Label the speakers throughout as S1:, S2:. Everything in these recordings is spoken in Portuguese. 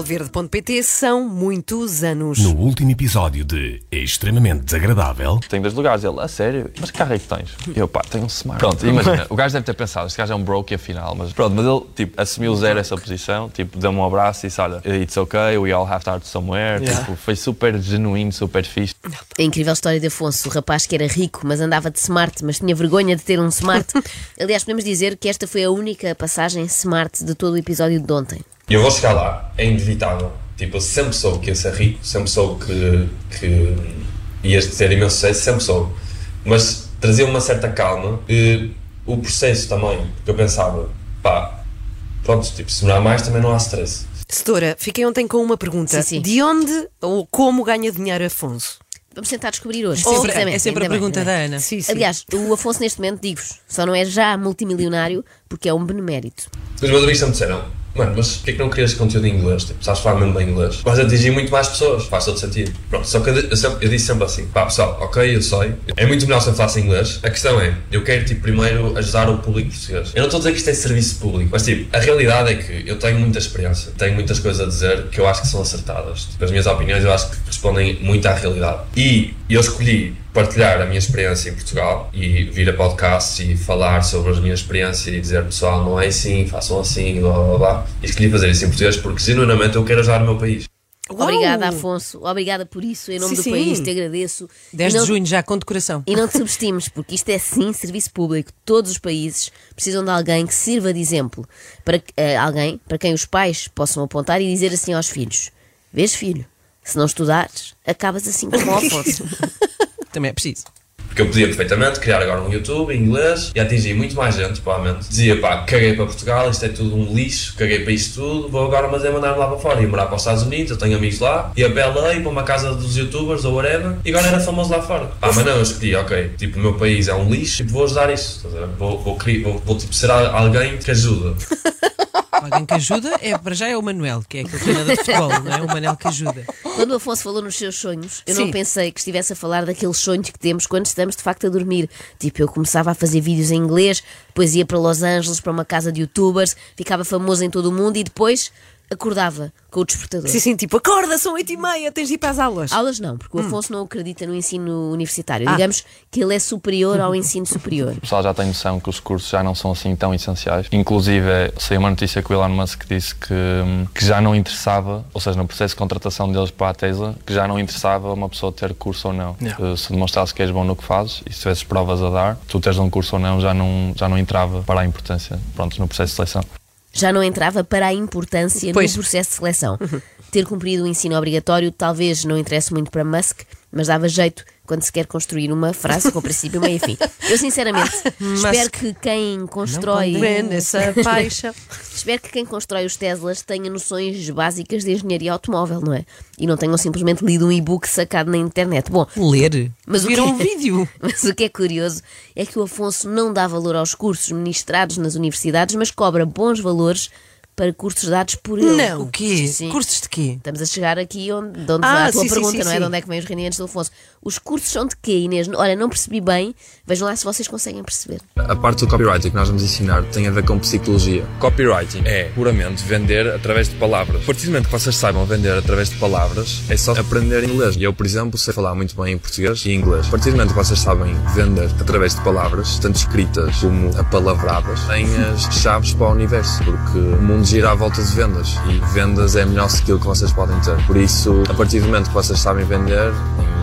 S1: solverde.pt são muitos anos.
S2: No último episódio de Extremamente Desagradável,
S3: Tenho dois lugares. Ele, a sério? Mas que carro é que tens? Eu, pá, tenho um Smart. Pronto, imagina, o gajo deve ter pensado, este gajo é um broke afinal, mas pronto, mas ele, tipo, assumiu zero essa posição, tipo, deu-me um abraço e disse, olha, it's okay, we all have to start somewhere, tipo, foi super genuíno, super fixe.
S4: A incrível história de Afonso, o rapaz que era rico, mas andava de smart, mas tinha vergonha de ter um smart. Aliás, podemos dizer que esta foi a única passagem smart de todo o episódio de ontem.
S5: E eu vou chegar lá, é inevitável. Tipo, eu sempre soube que ia ser rico, sempre soube que, que ia ter imenso sucesso, sempre soube. Mas trazia uma certa calma e o processo também, porque eu pensava, pá, pronto, tipo, se demorar mais também não há stress.
S1: Setora, fiquei ontem com uma pergunta.
S4: Sim, sim.
S1: De onde ou como ganha dinheiro Afonso?
S4: Vamos tentar descobrir hoje.
S6: Sempre-
S4: precisamente,
S6: é sempre a
S4: bem,
S6: pergunta
S4: ainda
S6: da
S4: bem.
S6: Ana.
S1: Sim, sim.
S4: Aliás, o Afonso neste momento, digo-vos, só não é já multimilionário porque é um benemérito.
S5: Os meus amigos sempre disseram, mano, mas porquê que não crias conteúdo em inglês? Tipo, sabes falar mesmo bem inglês? Vais atingir muito mais pessoas, faz todo sentido. Pronto, só que eu, eu eu disse sempre assim, pá pessoal, ok, eu sei, é muito melhor se eu falasse inglês. A questão é, eu quero tipo primeiro ajudar o público português. Eu não estou a dizer que isto é serviço público, mas tipo, a realidade é que eu tenho muita experiência, tenho muitas coisas a dizer que eu acho que são acertadas. Tipo, as minhas opiniões eu acho que respondem muito à realidade. E eu escolhi partilhar a minha experiência em Portugal e vir a podcasts e falar sobre a minha experiência e dizer pessoal, não é assim, façam assim, blá blá blá. E escolhi fazer isso em português porque genuinamente eu quero ajudar o meu país.
S1: Uau!
S4: Obrigada, Afonso. Obrigada por isso. Em nome
S1: Sim,
S4: do
S1: sim.
S4: país, te agradeço.
S6: 10
S4: E não-
S6: de junho, já com decoração.
S4: E não te subestimes, porque isto é sim serviço público. Todos os países precisam de alguém que sirva de exemplo. Para eh, alguém para quem os pais possam apontar e dizer assim aos filhos: Vês, filho, se não estudares, acabas assim como o Afonso.
S6: Também é preciso.
S5: Porque eu podia perfeitamente criar agora um YouTube em inglês e atingir muito mais gente, provavelmente. Dizia, pá, caguei para Portugal, isto é tudo um lixo, caguei para isto tudo, vou agora mas é mandar-me lá para fora. Ia morar para os Estados Unidos, eu tenho amigos lá, ia para LA, para uma casa dos youtubers ou whatever, e agora era famoso lá fora. Pá, mas não, eu escolhi, ok, tipo, o meu país é um lixo, tipo, vou ajudar ver? vou, vou, vou, vou tipo, ser al- alguém que ajuda.
S6: Alguém que ajuda, é, para já é o Manuel, que é aquele treinador de futebol, não é? O Manel que ajuda.
S4: Quando o Afonso falou nos seus sonhos, eu
S1: Sim.
S4: não pensei que estivesse a falar daqueles sonhos que temos quando estamos de facto a dormir. Tipo, eu começava a fazer vídeos em inglês, depois ia para Los Angeles, para uma casa de youtubers, ficava famoso em todo o mundo e depois acordava com o despertador.
S1: Sim, sim, tipo, acorda, são oito e meia, tens de ir para as aulas.
S4: Aulas não, porque o Afonso não acredita no ensino universitário.
S1: Ah.
S4: Digamos que ele é superior ao ensino superior.
S3: O pessoal já tem noção que os cursos já não são assim tão essenciais. Inclusive, saiu uma notícia que o Elon Musk disse que, hum, que já não interessava, ou seja, no processo de contratação deles para a Tesla, que já não interessava uma pessoa ter curso ou não. Eh, Se demonstrasse que és bom no que fazes e se tivesses provas a dar, tu teres um curso ou não já não, já não entrava para a importância pronto, no processo de seleção.
S4: Já não entrava para a importância
S1: Pois.
S4: no processo de seleção. Ter cumprido o ensino obrigatório talvez não interesse muito para Musk, mas dava jeito quando se quer construir uma frase com princípio, meio e fim. Eu, sinceramente, espero que quem constrói.
S1: Essa paixão.
S4: Espero que quem constrói os Teslas tenha noções básicas de engenharia automóvel, não é? E não tenham simplesmente lido um e-book sacado na internet. Bom,
S6: Ler.
S4: Mas o
S6: Viram
S4: que-
S6: um vídeo.
S4: mas o que é curioso é que o Afonso não dá valor aos cursos ministrados nas universidades, mas cobra bons valores para cursos dados por ele.
S6: Não, o quê?
S4: Sim.
S6: Cursos de quê?
S4: Estamos a chegar aqui onde, de onde
S1: Ah,
S4: vai a tua
S1: sim, sim,
S4: pergunta,
S1: sim,
S4: não é?
S1: sim.
S4: De onde é que vêm os rendimentos do Afonso? Os cursos são de quê, Inês? Olha, não percebi bem. Vejam lá se vocês conseguem perceber.
S7: A parte do copywriting que nós vamos ensinar tem a ver com psicologia. Copywriting é puramente vender através de palavras. A partir do momento que vocês saibam vender através de palavras, é só aprender inglês. E eu, por exemplo, sei falar muito bem em português e inglês. A partir do momento que vocês sabem vender através de palavras, tanto escritas como apalavradas, têm as chaves para o universo, porque o mundo gira à volta de vendas e vendas é a melhor skill que vocês podem ter. Por isso, a partir do momento que vocês sabem vender,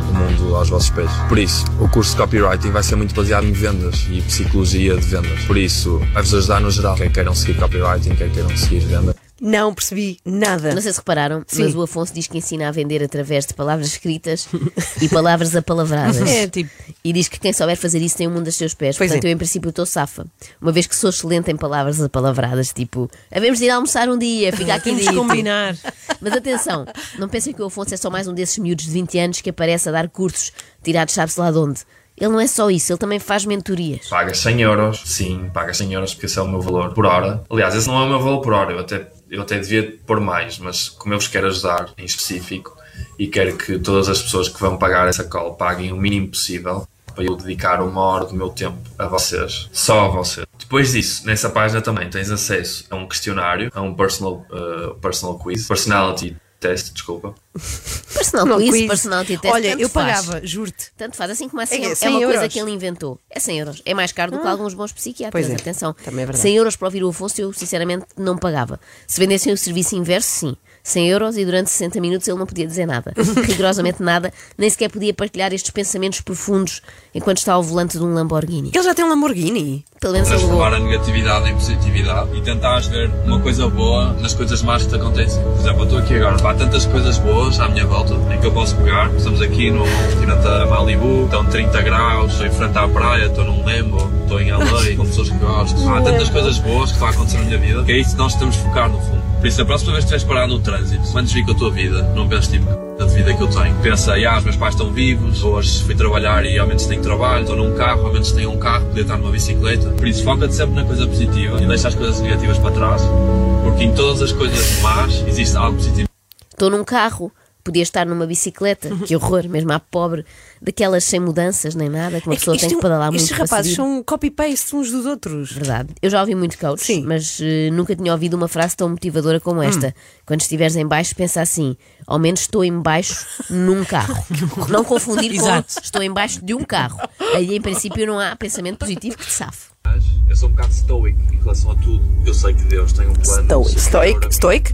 S7: o mundo aos vossos pés. Por isso, o curso de copywriting vai ser muito baseado em vendas e psicologia de vendas. Por isso, vai-vos ajudar no geral. Quer queiram seguir copywriting, quer queiram seguir vendas.
S1: Não percebi nada.
S4: Não sei se repararam,
S1: Sim.
S4: mas o Afonso diz que ensina a vender através de palavras escritas e palavras apalavradas.
S6: É, tipo-
S4: E diz que quem souber fazer isso tem o mundo a seus pés.
S1: Pois
S4: Portanto,
S1: é.
S4: eu, em princípio, estou safa. Uma vez que sou excelente em palavras apalavradas, tipo, havemos de ir almoçar um dia, fica aqui
S6: Temos de combinar.
S4: Mas atenção, não pensem que o Afonso é só mais um desses miúdos de 20 anos que aparece a dar cursos tirados sabe-se lá de onde. Ele não é só isso, ele também faz mentorias.
S5: Pagas 100 euros, sim, pagas 100 euros porque esse é o meu valor por hora. Aliás, esse não é o meu valor por hora, eu até, eu até devia pôr mais, mas como eu vos quero ajudar em específico e quero que todas as pessoas que vão pagar essa call paguem o mínimo possível,
S7: para eu dedicar uma hora do meu tempo a vocês, só a vocês. Depois disso, nessa página também tens acesso a um questionário, a um personal, uh, personal quiz, personality test, desculpa.
S4: Personal
S1: Não,
S4: quiz,
S1: quiz.
S4: personality test.
S1: Olha,
S4: tanto
S1: eu
S4: faz.
S1: pagava, juro-te.
S4: Tanto faz, assim como assim,
S1: É,
S4: é,
S1: 100
S4: uma coisa
S1: euros.
S4: que ele inventou. É 100 euros. É mais caro do que alguns bons psiquiatras,
S1: Pois é,
S4: atenção.
S1: também é verdade.
S4: 100 euros para ouvir o Afonso eu sinceramente não pagava. Se vendessem o serviço inverso, sim. 100 euros e durante 60 minutos ele não podia dizer nada. Rigorosamente nada. Nem sequer podia partilhar estes pensamentos profundos enquanto está ao volante de um Lamborghini.
S1: Ele já tem um Lamborghini.
S4: Pelo menos
S7: transformar a negatividade em positividade e tentares ver uma coisa boa nas coisas más que te acontecem. Por exemplo, eu estou aqui agora, há tantas coisas boas à minha volta em que eu posso pegar. Estamos aqui no continente a Malibu, estão 30 graus, estou em frente à praia, estou num lembo, estou em LA com pessoas que gosto. Há tantas coisas boas que estão a acontecer na minha vida que é isso que nós temos de focar no fundo. Por isso, a próxima vez que estiveres parado no trânsito, quando desvia com a tua vida, não penses tipo, da vida que eu tenho. Pensa, ah, os meus pais estão vivos, hoje fui trabalhar e ao menos tenho trabalho, estou num carro, ao menos tenho um carro, podia estar numa bicicleta. Por isso, foca-te sempre na coisa positiva e deixa as coisas negativas para trás, porque em todas as coisas más existe algo positivo.
S4: Estou num carro, podia estar numa bicicleta. Que horror, mesmo à pobre, daquelas sem mudanças nem nada, que uma
S1: É que
S4: pessoa tem
S1: é
S4: que pedalar muito
S1: Estes rapazes são copy-paste uns dos outros.
S4: Verdade. Eu já ouvi muito coach,
S1: Sim.
S4: mas eh, nunca tinha ouvido uma frase tão motivadora como esta. Quando estiveres em baixo, pensa assim: ao menos estou em baixo num carro. não confundir com
S6: Exato.
S4: estou em baixo de um carro. Aí, em princípio, não há pensamento positivo que te safe.
S7: Mas eu sou um bocado stoic em relação a tudo. Eu sei que Deus tem um plano.
S1: Stoic.
S7: superior a
S1: Stoic?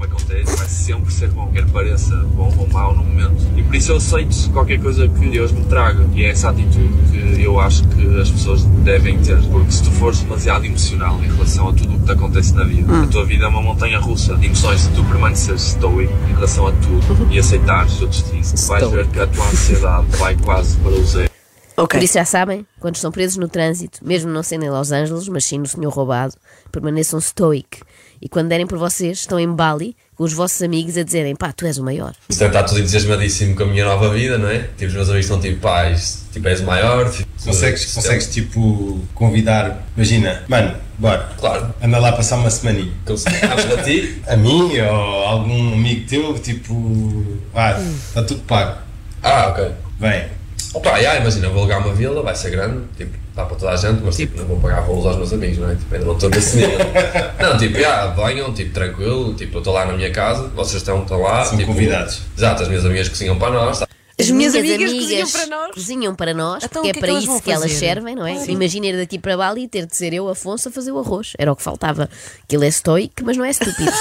S7: Mim, que tudo o que me acontece vai sempre ser bom, quer pareça bom ou mau no momento. E por isso eu aceito qualquer coisa que Deus me traga. E é essa atitude que eu acho que as pessoas devem ter. Porque se tu fores demasiado emocional em relação a tudo o que te acontece na vida, a tua vida é uma montanha russa de emoções. Se tu permaneceres stoic em relação a tudo e aceitares o destino, vais ver que a tua ansiedade vai quase para o zero.
S1: Ok.
S4: Por isso já sabem, quando estão presos no trânsito, mesmo não sendo em Los Angeles, mas sim no Senhor Roubado, permaneçam stoic. E quando derem por vocês, estão em Bali com os vossos amigos a dizerem: pá, tu és o maior.
S5: Deve estar tudo entusiasmadíssimo com a minha nova vida, não é? Tipo, os meus amigos estão tipo, pá, isto, tipo, és o maior. Tipo,
S8: Consegues, consegues tipo convidar, imagina, mano, bora,
S5: Claro.
S8: anda lá passar uma semaninha.
S5: Consegues para ti?
S8: A mim ou algum amigo teu, tipo, ah, está tudo pago,
S5: Ah, ok.
S8: vem.
S5: Opa, já, imagina, vou alugar uma vila, vai ser grande, tipo, dá para toda a gente, mas tipo, não vou pagar rolos aos meus amigos, não é? Tipo, ainda não estou nesse nível. não, tipo, já, venham, tipo, tranquilo, tipo, eu estou lá na minha casa, vocês estão, estão lá.
S8: São
S5: tipo,
S8: convidados.
S5: Exato, as minhas amigas cozinham para nós, tá?
S1: As minhas amigas cozinham para nós.
S4: cozinham para nós,
S1: Então,
S4: porque
S1: o que
S4: é
S1: é
S4: para
S1: que
S4: isso que elas servem, não é? Imagina ir daqui para Bali e ter de ser eu, Afonso, a fazer o arroz. Era o que faltava. Que ele é estoico, mas não é estúpido.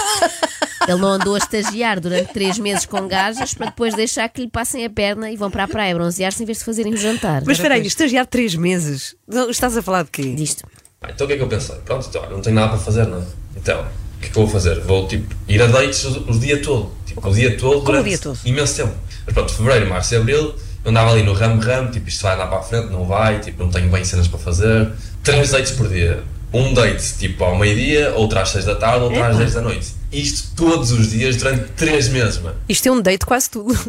S4: Ele não andou a estagiar durante três meses com gajas para depois deixar que lhe passem a perna e vão para a praia bronzear-se em vez de fazerem o jantar.
S1: Mas espera aí, estagiar três meses. Estás a falar de quê?
S4: Disto.
S5: Ah, então o que é que eu pensei? Pronto, então, não tenho nada para fazer, não é? Então, o que é que eu vou fazer? Vou, tipo, ir a dates o, o dia todo. Tipo, o dia todo durante
S1: dia todo?
S5: imenso tempo. Mas pronto, fevereiro, março e abril, eu andava ali no ramo-ramo, tipo, isto vai andar para a frente, não vai, tipo, não tenho bem cenas para fazer. Três dates por dia. Um date, tipo, ao meio-dia, outro às seis da tarde, outro às dez da noite. Isto todos os dias durante três meses, mano.
S1: Isto é um date quase tudo.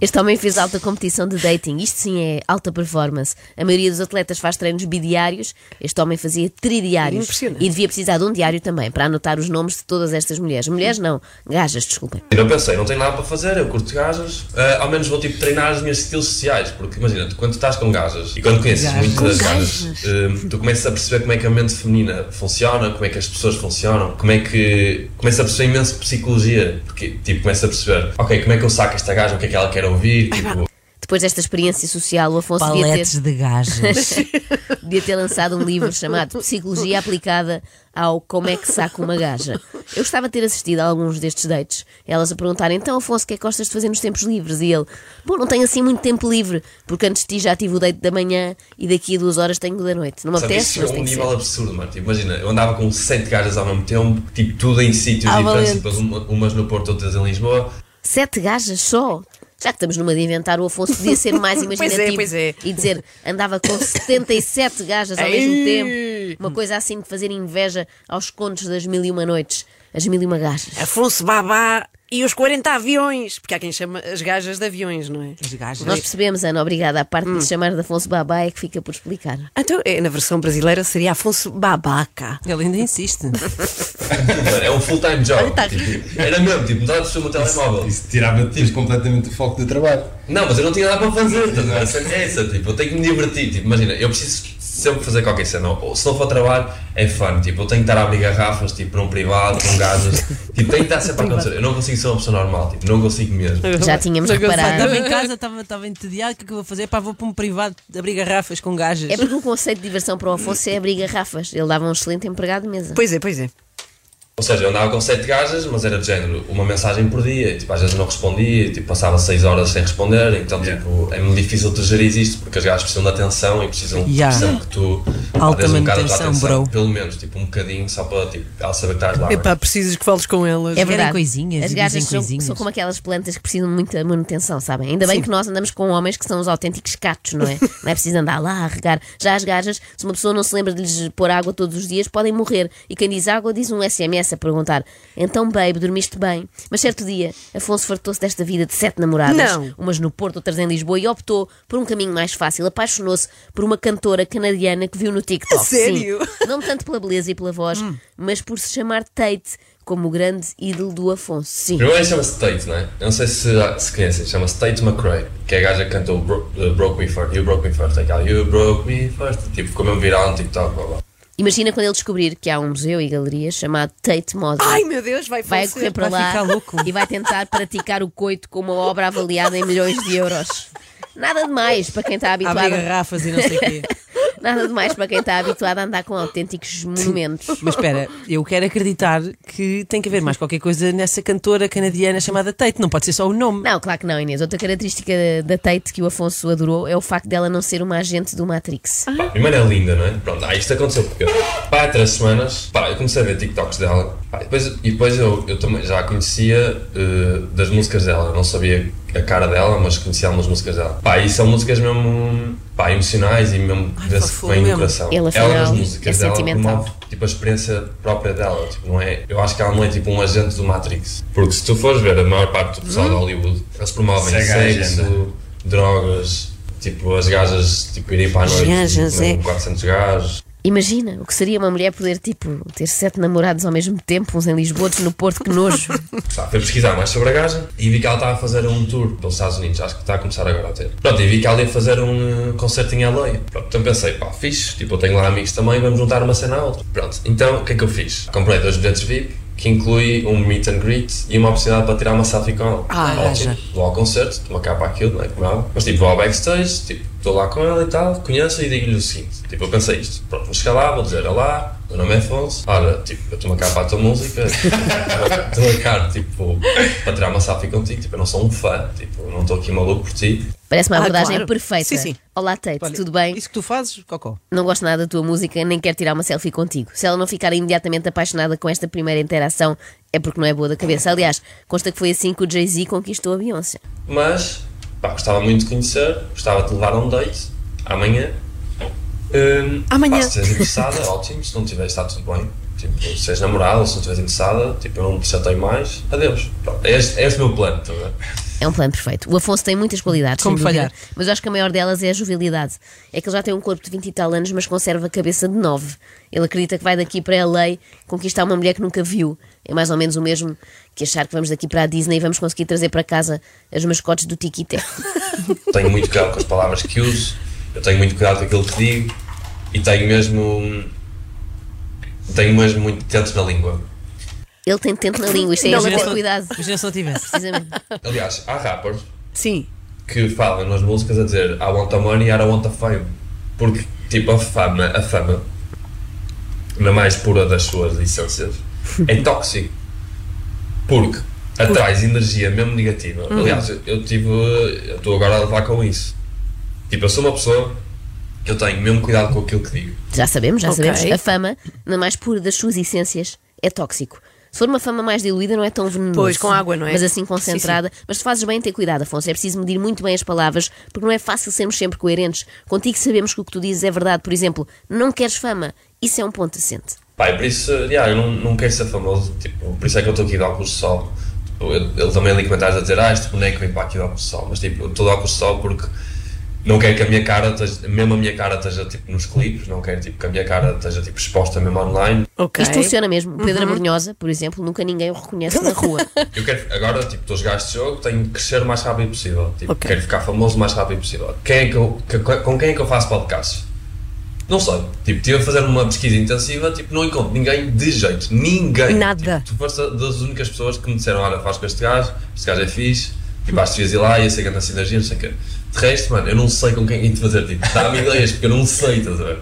S4: Este homem fez alta competição de dating. Isto sim é alta performance. A maioria dos atletas faz treinos bidiários. Este homem fazia tridiários.
S1: Impressionante.
S4: E devia precisar de um diário também para anotar os nomes de todas estas mulheres. Mulheres não, gajas, desculpem.
S5: E eu pensei, não tenho nada para fazer, eu curto gajas, ah, ao menos vou tipo treinar as minhas skills sociais, porque imagina, tu, quando tu estás com gajas e quando conheces
S6: Gajas.
S5: gajas, ah, tu começas a perceber como é que a mente feminina funciona, como é que as pessoas funcionam, como é que começas a perceber imenso psicologia, porque tipo, começas a perceber, ok, como é que eu saco esta gaja, o que é que ela quer ouvir, tipo,
S4: Depois desta experiência social, o Afonso devia
S6: Paletes
S4: ter,
S6: de gajas.
S4: devia ter lançado um livro chamado Psicologia Aplicada ao Como é que saca uma gaja. Eu gostava de ter assistido a alguns destes dates. Elas a perguntarem, então Afonso, o que é que gostas de fazer nos tempos livres? E ele, bom, não tenho assim muito tempo livre, porque antes de ti já tive o date da manhã e daqui a duas horas tenho o da noite. Não me
S5: Sabe,
S4: apetece,
S5: isso
S4: mas tem
S5: um
S4: que
S5: nível absurdo, mano. Tipo, imagina, eu andava com sete gajas ao mesmo tempo, tipo, tudo em sítios
S1: Ah,
S5: diferentes, umas no Porto, outras em Lisboa.
S4: Sete gajas só? Já que estamos numa de inventar, o Afonso podia ser mais
S1: Pois é,
S4: imaginativo
S1: pois é.
S4: e dizer andava com 77 gajas ao mesmo tempo. Uma coisa assim de fazer inveja aos contos das mil e uma noites. As mil e uma gajas.
S1: Afonso Babá e os 40 aviões. Porque há quem chama as gajas de aviões, não é?
S6: As gajas.
S4: Nós percebemos, Ana, obrigada. A parte
S1: Hum.
S4: de se chamar de Afonso Babá é que fica por explicar.
S1: Então, é, na versão brasileira seria Afonso Babaca.
S6: Ele ainda insiste.
S5: É um full-time job.
S1: Tá
S5: era mesmo, tipo, não estava a o telemóvel.
S8: Isso tirava depois completamente o foco do trabalho.
S5: Não, mas eu não tinha nada para fazer, tá é essa, tipo, eu tenho que me divertir. Tipo, imagina, eu preciso sempre fazer qualquer cena. Ou, se não for trabalho, é fun. Tipo, eu tenho que estar a abrir garrafas, tipo, num privado, com gajas. tipo, tem que estar sempre a acontecer. Eu não consigo ser uma pessoa normal, tipo, não consigo mesmo.
S4: Já tínhamos
S6: Estava
S4: reparado.
S6: em casa, estava, estava entediado, o que é que eu vou fazer? Pá, vou para um privado abrir garrafas com gajas.
S4: É porque o conceito de diversão para o Afonso é abrir garrafas. Ele dava um excelente empregado de mesa.
S1: Pois é, pois é.
S5: Ou seja, eu andava com sete gajas, mas era de género uma mensagem por dia, e, tipo, às vezes não respondia, e, tipo, passava seis horas sem responder, então tipo, é muito difícil tu gerir isto porque as gajas precisam de atenção e precisam
S6: Yeah.
S5: precisam que tu
S6: Alta
S5: um bocado de
S6: manutenção,
S5: atenção,
S6: bro.
S5: pelo menos, tipo, um bocadinho, só para tipo, ela saber que estás lá.
S1: Epá, precisas que fales com elas.
S4: É verdade.
S6: coisinhas
S4: As gajas são,
S6: coisinhas.
S4: são como aquelas plantas que precisam de muita manutenção, sabem? Ainda bem que nós andamos com homens que são os autênticos catos, não é? Não é preciso andar lá a regar. Já as gajas, se uma pessoa não se lembra de lhes pôr água todos os dias, podem morrer. E quem diz água diz um SMS a perguntar: Então, babe, dormiste bem? Mas certo dia, Afonso fartou-se desta vida de sete namoradas,
S1: Não.
S4: umas no Porto, outras em Lisboa, e optou por um caminho mais fácil. Apaixonou-se por uma cantora canadiana que viu no TikTok.
S1: A sério?
S4: Sim. Não tanto pela beleza e pela voz, mas por se chamar Tate, como o grande ídolo do Afonso. Sim.
S5: Primeiro chama-se Tate, não é? Eu não sei se, se conhecem, chama-se Tate McRae, que é a gaja que cantou Bro, uh, Broke Me First, You Broke Me First, aquela You Broke Me First, tipo, ficou mesmo viral no TikTok, blá blá.
S4: Imagina quando ele descobrir que há um museu e galeria chamado Tate Modern.
S1: Ai meu Deus, vai
S4: vai
S1: falecer.
S4: correr para
S6: vai
S4: lá
S6: ficar louco.
S4: e vai tentar praticar o coito com uma obra avaliada em milhões de euros. Nada demais para quem está habituado.
S6: garrafas e não sei o quê.
S4: Nada demais para quem está habituado a andar com autênticos monumentos.
S6: Mas espera, eu quero acreditar que tem que haver mais qualquer coisa nessa cantora canadiana chamada Tate. Não pode ser só o nome.
S4: Não, claro que não, Inês. Outra característica da Tate que o Afonso adorou é o facto dela não ser uma agente do Matrix.
S5: Pá, primeiro é linda, não é? Pronto, ah, isto aconteceu porque pá, há três semanas pá, eu comecei a ver TikToks dela pá, e depois, e depois eu, eu também já a conhecia eh, das músicas dela, eu não sabia a cara dela, mas conhecia algumas músicas dela. Pá, e são músicas mesmo pá, emocionais e mesmo vê-se
S6: fofo
S5: bem no coração.
S4: Ele,
S5: ela nas
S4: é
S5: músicas dela
S4: sentimental.
S5: promove tipo, a experiência própria dela. Tipo, não é, eu acho que ela não é tipo um agente do Matrix. Porque se tu fores ver a maior parte do pessoal de Hollywood, eles promovem
S8: Segue
S5: sexo,
S8: agenda.
S5: drogas, tipo as gajas tipo, irem para a noite
S1: gajas,
S5: com
S1: é.
S5: 400 gajos.
S4: Imagina o que seria uma mulher poder, tipo, ter sete namorados ao mesmo tempo, uns em Lisboa, outros no Porto, que nojo.
S5: Fui pesquisar mais sobre a gaja e vi que ela estava a fazer um tour pelos Estados Unidos, acho que está a começar agora a ter. Pronto, e vi que ela ia fazer um eh, concerto em LA. Pronto, então pensei, pá, fixe, tipo, eu tenho lá amigos também, vamos juntar uma cena à outra. Pronto, então o que é que eu fiz? Comprei dois bilhetes VIP, que inclui um meet and greet e uma oportunidade para tirar uma selfie com ela.
S1: Ah,
S5: Ótimo.
S6: já.
S5: Vou ao concerto, uma capa aquilo, não é? Como é óbvio. Mas tipo, vou ao backstage, tipo, estou lá com ela e tal, conheço e digo-lhe o seguinte: tipo, eu pensei isto, pronto, vou chegar lá, vou dizer olá, meu nome é Afonso, olha, tipo, eu estou a cá para a tua música, estou a cá, tipo, para tirar uma selfie contigo, tipo, eu não sou um fã, tipo, não estou aqui maluco por ti.
S4: Parece uma
S1: Ah,
S4: abordagem
S1: claro.
S4: perfeita.
S1: Sim, sim.
S4: Olá, Tate,
S6: Olha,
S4: tudo bem?
S6: Isso que tu fazes, Cocó.
S4: Não gosto nada da tua música, nem quero tirar uma selfie contigo. Se ela não ficar imediatamente apaixonada com esta primeira interação, é porque não é boa da cabeça. Aliás, consta que foi assim que o Jay-Z conquistou a Beyoncé.
S5: Mas, pá, gostava muito de conhecer, gostava de levar a um date, amanhã. Hum,
S1: Amanhã.
S5: Pá, se estiveres interessada, ótimo, se não estiveres, está tudo bem. Tipo, se és namorada, se não estiveres interessada, tipo, eu não te chatei mais, adeus. Pronto, é este, é este o meu plano, tá a ver?
S4: É um plano perfeito. O Afonso tem muitas qualidades,
S6: Como
S4: sem dúvida,
S6: falhar?
S4: mas eu acho que a maior delas é a jovialidade. É que ele já tem um corpo de 20 e tal anos, mas conserva a cabeça de 9. Ele acredita que vai daqui para LA conquistar uma mulher que nunca viu. É mais ou menos o mesmo que achar que vamos daqui para a Disney e vamos conseguir trazer para casa as mascotes do Tiquité.
S5: tenho muito cuidado com as palavras que uso, eu tenho muito cuidado com aquilo que digo e tenho mesmo. Tenho mesmo muito dentro na língua.
S4: Ele tem tento na língua, isto é
S1: Não,
S4: ter cuidado.
S6: Imagina se não tivesse.
S4: Precisamente.
S5: Aliás, há rappers
S1: Sim.
S5: que falam nas músicas a dizer I want the money, I don't want the fame. Porque, tipo, a fama, a fama, na mais pura das suas essências, é tóxico. Porque atrai energia mesmo negativa. Aliás, eu- eu tive. Eu estou agora a levar com isso. Tipo, eu sou uma pessoa eu tenho mesmo cuidado com aquilo que digo.
S4: Já sabemos, já
S1: Ok.
S4: sabemos. A fama, na mais pura das suas essências, é tóxico. Se for uma fama mais diluída, não é tão venenoso.
S1: Pois, com água, não é?
S4: Mas assim concentrada. Mas se fazes bem, ter cuidado, Afonso. É preciso medir muito bem as palavras, porque não é fácil sermos sempre coerentes. Contigo sabemos que o que tu dizes é verdade. Por exemplo, não queres fama. Isso é um ponto assente.
S5: Pá, e por isso, yeah, eu não, não quero ser famoso, tipo, por isso é que eu estou aqui de óculos de sol. Ele também ali comentários a dizer, ah, este boneco vem para aqui de óculos de sol, mas tipo, eu estou de óculos de sol porque Não quero que a minha cara, esteja, mesmo a minha cara esteja tipo nos clipes, não quero tipo, que a minha cara esteja tipo exposta mesmo online.
S1: Ok.
S4: Isto funciona mesmo. O Pedro Abrunhosa, por exemplo, nunca ninguém o reconhece na rua.
S5: Eu quero, agora, tipo, estou a jogar este jogo, tenho que crescer o mais rápido possível. Tipo,
S1: Ok.
S5: quero ficar famoso o mais rápido possível. Quem é que eu, que- com quem é que eu faço podcasts? Não sei. Tipo, estive a fazer uma pesquisa intensiva, tipo, não encontro ninguém de jeito. Ninguém.
S1: Nada.
S5: Tipo, tu foste das únicas pessoas que me disseram, olha, faz com este gajo, este gajo é fixe, tipo, acho que devias ir lá, ia ser grande sinergia, não sei o quê. De resto, mano, eu não sei com quem é de fazer, tipo, dá-me ideias, porque eu não sei, estás a ver?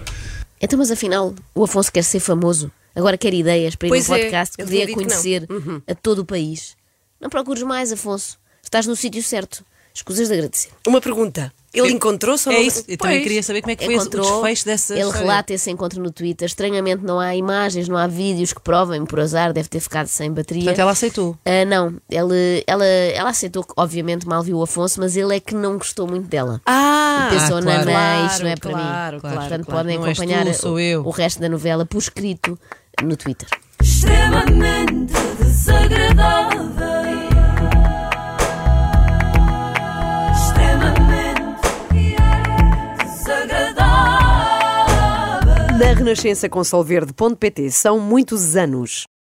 S4: Então, mas afinal, o Afonso quer ser famoso. Agora quer ideias para ir
S1: Pois
S4: num
S1: é,
S4: podcast que dê a conhecer a todo o país. Não procures mais, Afonso. Estás no sítio certo. Escusas de agradecer.
S1: Uma pergunta. Ele encontrou-se ou
S6: É
S1: não?
S6: isso, eu também queria saber como é que foi o desfecho dessa
S4: ele
S6: história.
S4: relata esse encontro no Twitter. Estranhamente não há imagens, não há vídeos que provem, por azar, deve ter ficado sem bateria.
S6: Portanto, ela aceitou.
S4: Ah, não, ele, ela, ela aceitou que, obviamente, mal viu o Afonso, mas ele é que não gostou muito dela.
S1: Ah,
S4: Pensou,
S6: Ah,
S4: não,
S6: claro.
S4: não, isto não é
S1: Claro,
S4: para
S1: claro,
S4: mim.
S1: claro,
S4: Portanto,
S6: claro.
S4: podem
S6: Não
S4: acompanhar
S6: tu, sou eu.
S4: o resto da novela por escrito no Twitter.
S9: extremamente desagradável.
S1: Na Renascença com Solverde.pt são muitos anos.